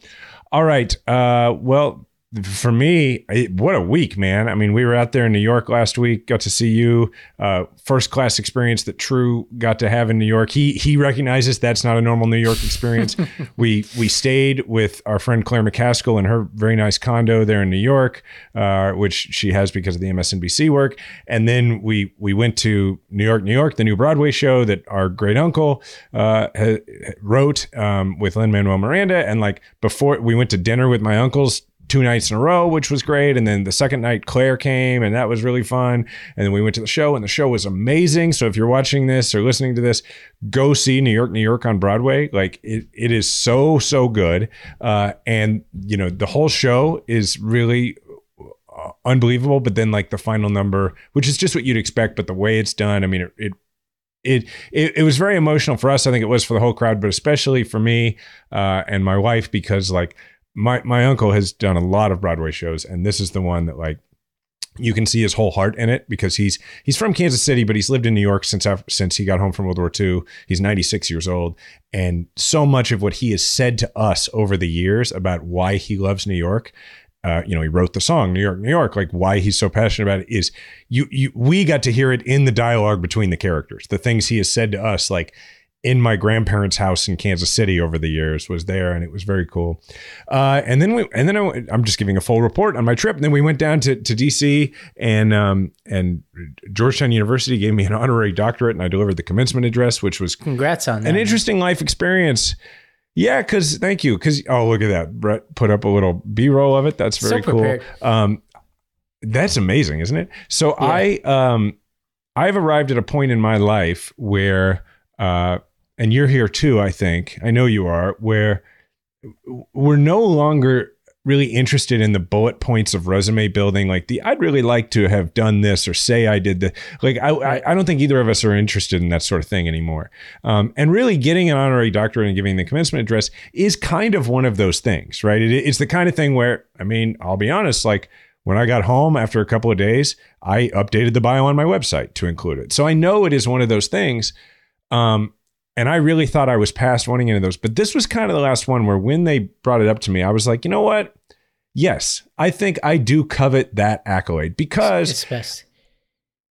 all right. Uh, well, for me, what a week, man. I mean, we were out there in New York last week, got to see you. Uh, first class experience that True got to have in New York. He he recognizes that's not a normal New York experience. (laughs) we we stayed with our friend Claire McCaskill in her very nice condo there in New York, uh, which she has because of the MSNBC work. And then we we went to New York, New York, the new Broadway show that our great uncle uh, wrote um, with Lin Manuel Miranda. And like before, we went to dinner with my uncles two nights in a row, which was great. And then the second night, Claire came, and that was really fun. And then we went to the show, and the show was amazing. So if you're watching this or listening to this, go see New York, New York on Broadway. Like it, it is so so good. Uh, and you know the whole show is really uh, unbelievable. But then like the final number, which is just what you'd expect, but the way it's done, I mean, it, it it, it, it was very emotional for us. I think it was for the whole crowd, but especially for me uh, and my wife because like my my uncle has done a lot of Broadway shows, and this is the one that like you can see his whole heart in it because he's he's from Kansas City, but he's lived in New York since since he got home from World War II. He's 96 years old, and so much of what he has said to us over the years about why he loves New York. Uh, you know, he wrote the song "New York, New York." Like why he's so passionate about it is you. You we got to hear it in the dialogue between the characters. The things he has said to us, like in my grandparents' house in Kansas City over the years was there, and it was very cool. Uh, and then we, and then I, am just giving a full report on my trip. And then we went down to, to DC, and um, and Georgetown University gave me an honorary doctorate, and I delivered the commencement address, which was congrats on that. An interesting life experience. Yeah, because thank you. Because oh, look at that, Brett put up a little B roll of it. That's very so cool. Um, that's amazing, isn't it? So yeah. I um, I've arrived at a point in my life where. Uh, and you're here too, I think. I know you are, where we're no longer really interested in the bullet points of resume building like the i'd really like to have done this or say i did the like i i don't think either of us are interested in that sort of thing anymore um, and really getting an honorary doctorate and giving the commencement address is kind of one of those things right it, it's the kind of thing where i mean i'll be honest like when I got home after a couple of days, I updated the bio on my website to include it. So I know it is one of those things. Um, and I really thought I was past wanting into those. But this was kind of the last one where when they brought it up to me, I was like, you know what? Yes, I think I do covet that accolade because it's best.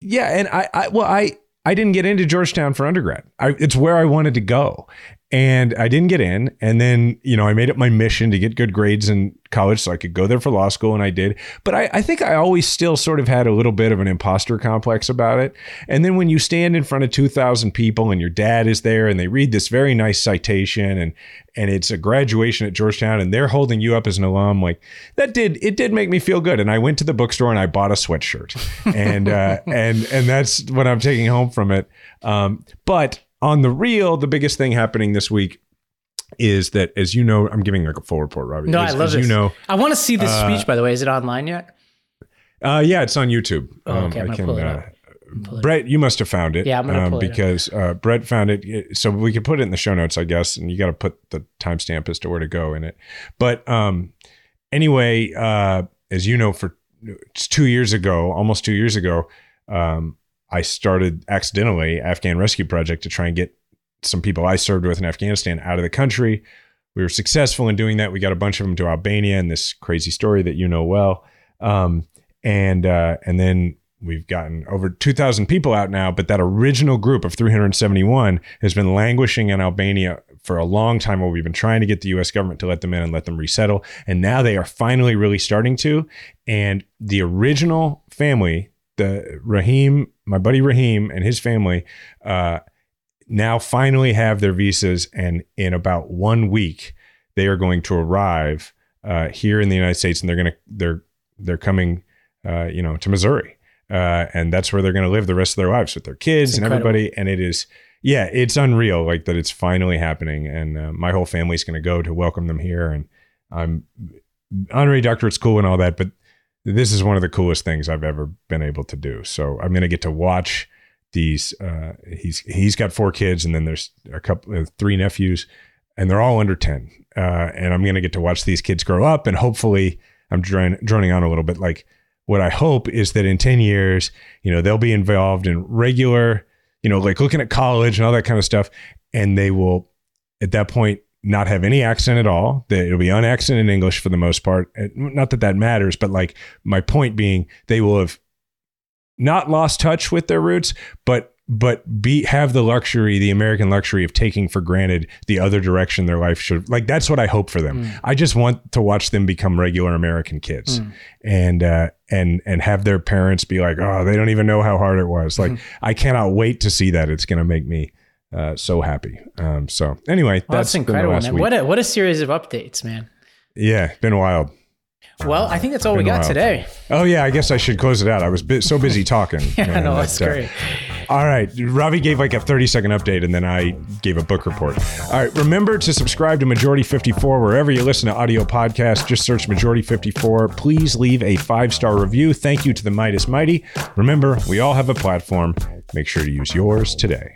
Yeah, and I, I well, I I didn't get into Georgetown for undergrad. I, it's where I wanted to go, and I didn't get in. And then, you know, I made it my mission to get good grades in college so I could go there for law school, and I did. But I, I, think I always still sort of had a little bit of an imposter complex about it. And then when you stand in front of 2,000 people and your dad is there and they read this very nice citation and and it's a graduation at Georgetown and they're holding you up as an alum, like that did it did make me feel good. And I went to the bookstore and I bought a sweatshirt, and uh, (laughs) and and that's what I'm taking home from it. Um, but on the real, the biggest thing happening this week is that, as you know, I'm giving like a full report, Ravi. No, as, I love as this. You know, I want to see this uh, speech. By the way, is it online yet? Uh, yeah, it's on YouTube. Oh, okay, um, I can. Uh, Brett, you must have found it. Yeah, I'm gonna um, because it uh, Brett found it, so we could put it in the show notes, I guess, and you got to put the timestamp as to where to go in it. But um, anyway, uh, as you know, for two years ago, almost two years ago, um, I started accidentally Afghan Rescue Project to try and get some people I served with in Afghanistan out of the country. We were successful in doing that. We got a bunch of them to Albania and this crazy story that you know well. Um, and uh, and then we've gotten over 2,000 people out now, but that original group of 371 has been languishing in Albania for a long time while we've been trying to get the US government to let them in and let them resettle. And now they are finally really starting to. And the original family, the Rahim, my buddy Rahim and his family, uh, now finally have their visas. And in about one week, they are going to arrive uh, here in the United States and they're going to, they're, they're coming, uh, you know, to Missouri uh, and that's where they're going to live the rest of their lives with their kids and everybody. And it is, yeah, it's unreal, like that it's finally happening, and uh, my whole family's going to go to welcome them here. And I'm honorary doctorate school and all that, but this is one of the coolest things I've ever been able to do. So I'm going to get to watch these. Uh, he's he's got four kids, and then there's a couple, uh, three nephews, and they're all under ten. Uh, and I'm going to get to watch these kids grow up, and hopefully, I'm droning, droning on a little bit, like what I hope is that in 10 years, you know, they'll be involved in regular, you know, like looking at college and all that kind of stuff. And they will, at that point, not have any accent at all. That it'll be unaccented English for the most part. Not that that matters, but like my point being, they will have not lost touch with their roots, but but be have the luxury, the American luxury of taking for granted the other direction their life should like that's what I hope for them. Mm. I just want to watch them become regular American kids mm. and uh and and have their parents be like, "Oh, they don't even know how hard it was." Like mm-hmm. I cannot wait to see that. It's going to make me uh, so happy. Um, so anyway, well, that's, that's incredible, man. What a what a series of updates, man. Yeah, been wild. Well, I think that's all we got today. Oh yeah, I guess I should close it out. I was so busy talking. (laughs) yeah, no, that's uh, great. All right, Ravi gave like a 30 second update, and then I gave a book report. All right, remember to subscribe to Majority 54 wherever you listen to audio podcasts. Just search Majority 54. Please leave a five star review. Thank you to the Meidas Mighty. Remember, we all have a platform. Make sure to use yours today.